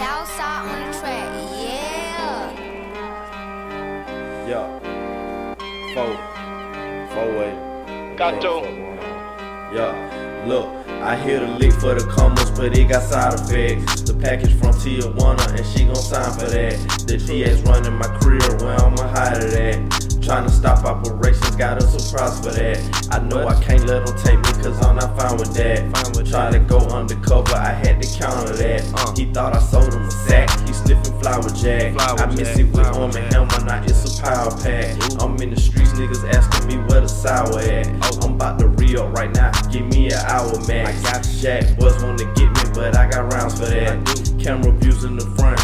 Southside on the track, yeah. Yeah. Four. Four way. Got to. Yeah. Look, I hear the leak for the commas, but it got side effects. The package from Tijuana, and she gon' sign for that. The DA's running my career, where I'ma hide it at. Trying to stop operations, got a surprise for that. I know I can't let them take me, cause I'm not fine with that. Fine with Try to go undercover, I had to counter that. Uh. He thought I sold him a sack, he sniffing flower jack. Flower I miss jack, it with arm and hammer, now it's a power pack. I'm in the streets, niggas asking me where the sour at. I'm about to re up right now, give me an hour max. I got Jack, boys wanna get me, but I got rounds for that. Camera views in the front,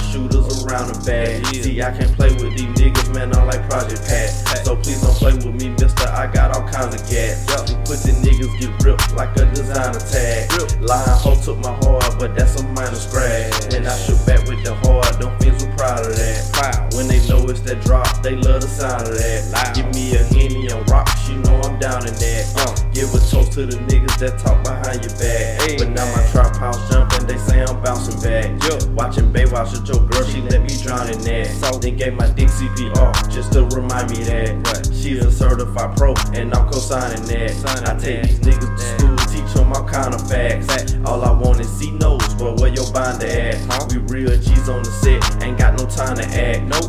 shooters around the back. See, I can't play with these niggas, man, I'm like Project Pat. So please don't play with me, mister, I got all kinds of gas. Pussy niggas get ripped like a designer tag. Lying hoe took my heart, but that's a minor scratch. When I shoot back with the heart, them fiends were proud of that. When they know it's that drop, they love the sound of that. Give me a henny and rocks, you know I'm down in that. Uh. Give a toast to the niggas that talk behind your back. Hey, but now my trap house jumping, they say I'm bouncing back. Yeah. Watching Baywatch with your girl, she let me drown in that. So- Then gave my dick CPR just to remind me that. Right. She a certified pro, and I'm co-signing that. Signing I take that. these niggas to school, teach them all kind of facts. Fact. All I want is see nose, but where your binder at? Huh? We real G's on the set, ain't got no time to act. No,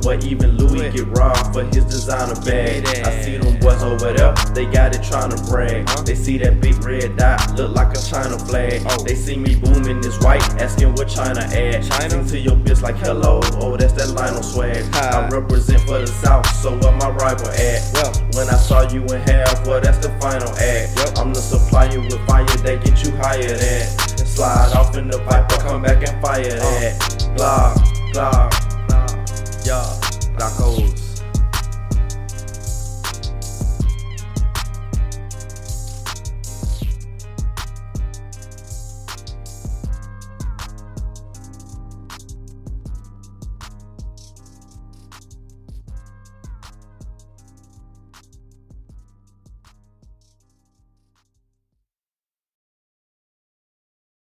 but even Louis get robbed for his designer bag. I see them boys over there, they got it trying to brag. Uh-huh. They see that big red dot, look like a China flag. Oh. They see me booming this white, asking what China at. China? Sing to your bitch like hello, oh that's that Lionel swag. I represent for the South, so where my rival at? Well. When I saw you in half, well that's the final act. I'm the supplier with fire that get you higher than. Slide off in the pipe, I come back and fire uh. that. Blah, blah.